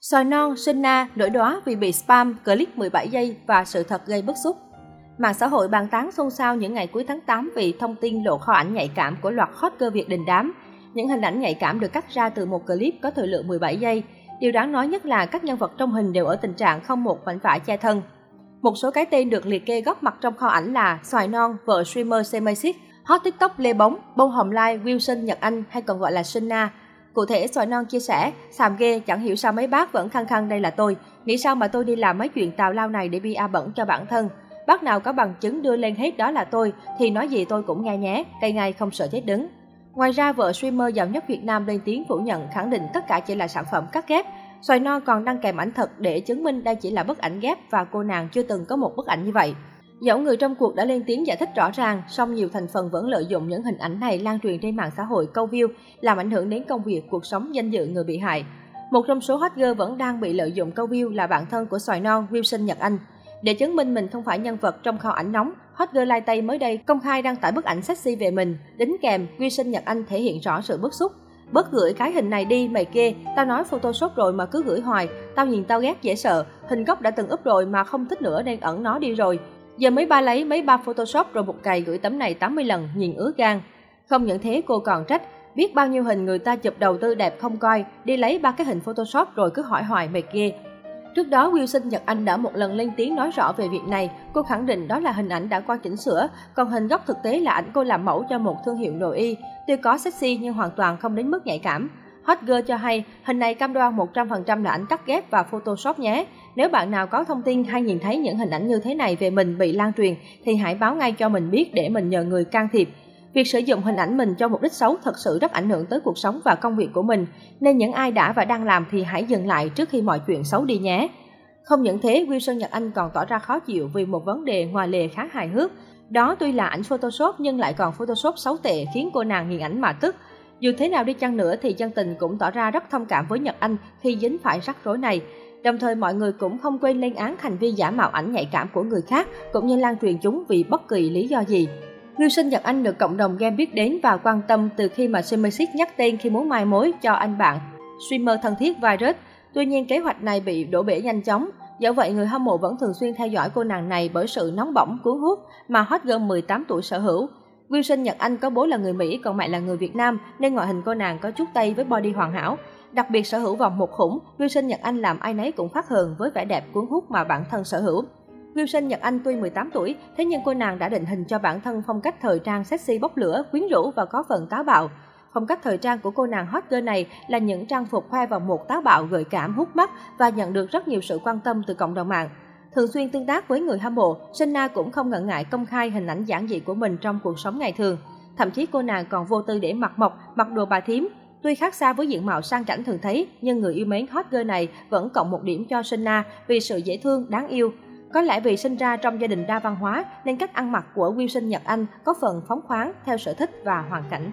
Sòi non, sinh na, nổi đóa vì bị spam, clip 17 giây và sự thật gây bức xúc. Mạng xã hội bàn tán xôn xao những ngày cuối tháng 8 vì thông tin lộ kho ảnh nhạy cảm của loạt hot girl Việt đình đám. Những hình ảnh nhạy cảm được cắt ra từ một clip có thời lượng 17 giây. Điều đáng nói nhất là các nhân vật trong hình đều ở tình trạng không một mảnh vải che thân. Một số cái tên được liệt kê góp mặt trong kho ảnh là Xoài Non, vợ streamer Semasic, hot TikTok Lê Bóng, Bông Hồng Lai, Wilson Nhật Anh hay còn gọi là Sinna. Cụ thể, Xoài Non chia sẻ, xàm ghê, chẳng hiểu sao mấy bác vẫn khăng khăng đây là tôi. Nghĩ sao mà tôi đi làm mấy chuyện tào lao này để bia bẩn cho bản thân. Bác nào có bằng chứng đưa lên hết đó là tôi, thì nói gì tôi cũng nghe nhé, cây ngay không sợ chết đứng. Ngoài ra, vợ streamer giàu nhất Việt Nam lên tiếng phủ nhận khẳng định tất cả chỉ là sản phẩm cắt ghép. Xoài non còn đăng kèm ảnh thật để chứng minh đây chỉ là bức ảnh ghép và cô nàng chưa từng có một bức ảnh như vậy. Dẫu người trong cuộc đã lên tiếng giải thích rõ ràng, song nhiều thành phần vẫn lợi dụng những hình ảnh này lan truyền trên mạng xã hội câu view, làm ảnh hưởng đến công việc, cuộc sống, danh dự người bị hại. Một trong số hot girl vẫn đang bị lợi dụng câu view là bạn thân của xoài non Wilson Nhật Anh. Để chứng minh mình không phải nhân vật trong kho ảnh nóng, hot girl Lai Tây mới đây công khai đăng tải bức ảnh sexy về mình, đính kèm Wilson Nhật Anh thể hiện rõ sự bức xúc. Bớt gửi cái hình này đi mày kê, tao nói photoshop rồi mà cứ gửi hoài, tao nhìn tao ghét dễ sợ, hình gốc đã từng úp rồi mà không thích nữa nên ẩn nó đi rồi. Giờ mấy ba lấy mấy ba photoshop rồi một cày gửi tấm này 80 lần, nhìn ứa gan. Không những thế cô còn trách, biết bao nhiêu hình người ta chụp đầu tư đẹp không coi, đi lấy ba cái hình photoshop rồi cứ hỏi hoài mệt kia. Trước đó, Wilson Nhật Anh đã một lần lên tiếng nói rõ về việc này. Cô khẳng định đó là hình ảnh đã qua chỉnh sửa, còn hình gốc thực tế là ảnh cô làm mẫu cho một thương hiệu nội y. Tuy có sexy nhưng hoàn toàn không đến mức nhạy cảm. Hot Girl cho hay, hình này cam đoan 100% là ảnh cắt ghép và Photoshop nhé. Nếu bạn nào có thông tin hay nhìn thấy những hình ảnh như thế này về mình bị lan truyền, thì hãy báo ngay cho mình biết để mình nhờ người can thiệp. Việc sử dụng hình ảnh mình cho mục đích xấu thật sự rất ảnh hưởng tới cuộc sống và công việc của mình, nên những ai đã và đang làm thì hãy dừng lại trước khi mọi chuyện xấu đi nhé. Không những thế, Wilson Nhật Anh còn tỏ ra khó chịu vì một vấn đề ngoài lề khá hài hước. Đó tuy là ảnh Photoshop nhưng lại còn Photoshop xấu tệ khiến cô nàng nhìn ảnh mà tức. Dù thế nào đi chăng nữa thì dân tình cũng tỏ ra rất thông cảm với Nhật Anh khi dính phải rắc rối này. Đồng thời mọi người cũng không quên lên án hành vi giả mạo ảnh nhạy cảm của người khác cũng như lan truyền chúng vì bất kỳ lý do gì. Wilson Nhật Anh được cộng đồng game biết đến và quan tâm từ khi mà Simmersic nhắc tên khi muốn mai mối cho anh bạn streamer thân thiết Virus. Tuy nhiên kế hoạch này bị đổ bể nhanh chóng. Dẫu vậy, người hâm mộ vẫn thường xuyên theo dõi cô nàng này bởi sự nóng bỏng cuốn hút mà hot girl 18 tuổi sở hữu. Wilson Nhật Anh có bố là người Mỹ, còn mẹ là người Việt Nam, nên ngoại hình cô nàng có chút Tây với body hoàn hảo. Đặc biệt sở hữu vòng một khủng, Wilson Nhật Anh làm ai nấy cũng phát hờn với vẻ đẹp cuốn hút mà bản thân sở hữu. Wilson Nhật Anh tuy 18 tuổi, thế nhưng cô nàng đã định hình cho bản thân phong cách thời trang sexy bốc lửa, quyến rũ và có phần táo bạo. Phong cách thời trang của cô nàng hot girl này là những trang phục khoe vòng một táo bạo gợi cảm hút mắt và nhận được rất nhiều sự quan tâm từ cộng đồng mạng. Thường xuyên tương tác với người hâm mộ, Senna cũng không ngần ngại công khai hình ảnh giản dị của mình trong cuộc sống ngày thường. Thậm chí cô nàng còn vô tư để mặc mộc, mặc đồ bà thím. Tuy khác xa với diện mạo sang chảnh thường thấy, nhưng người yêu mến hot girl này vẫn cộng một điểm cho Senna vì sự dễ thương, đáng yêu. Có lẽ vì sinh ra trong gia đình đa văn hóa nên cách ăn mặc của Wilson Nhật Anh có phần phóng khoáng theo sở thích và hoàn cảnh.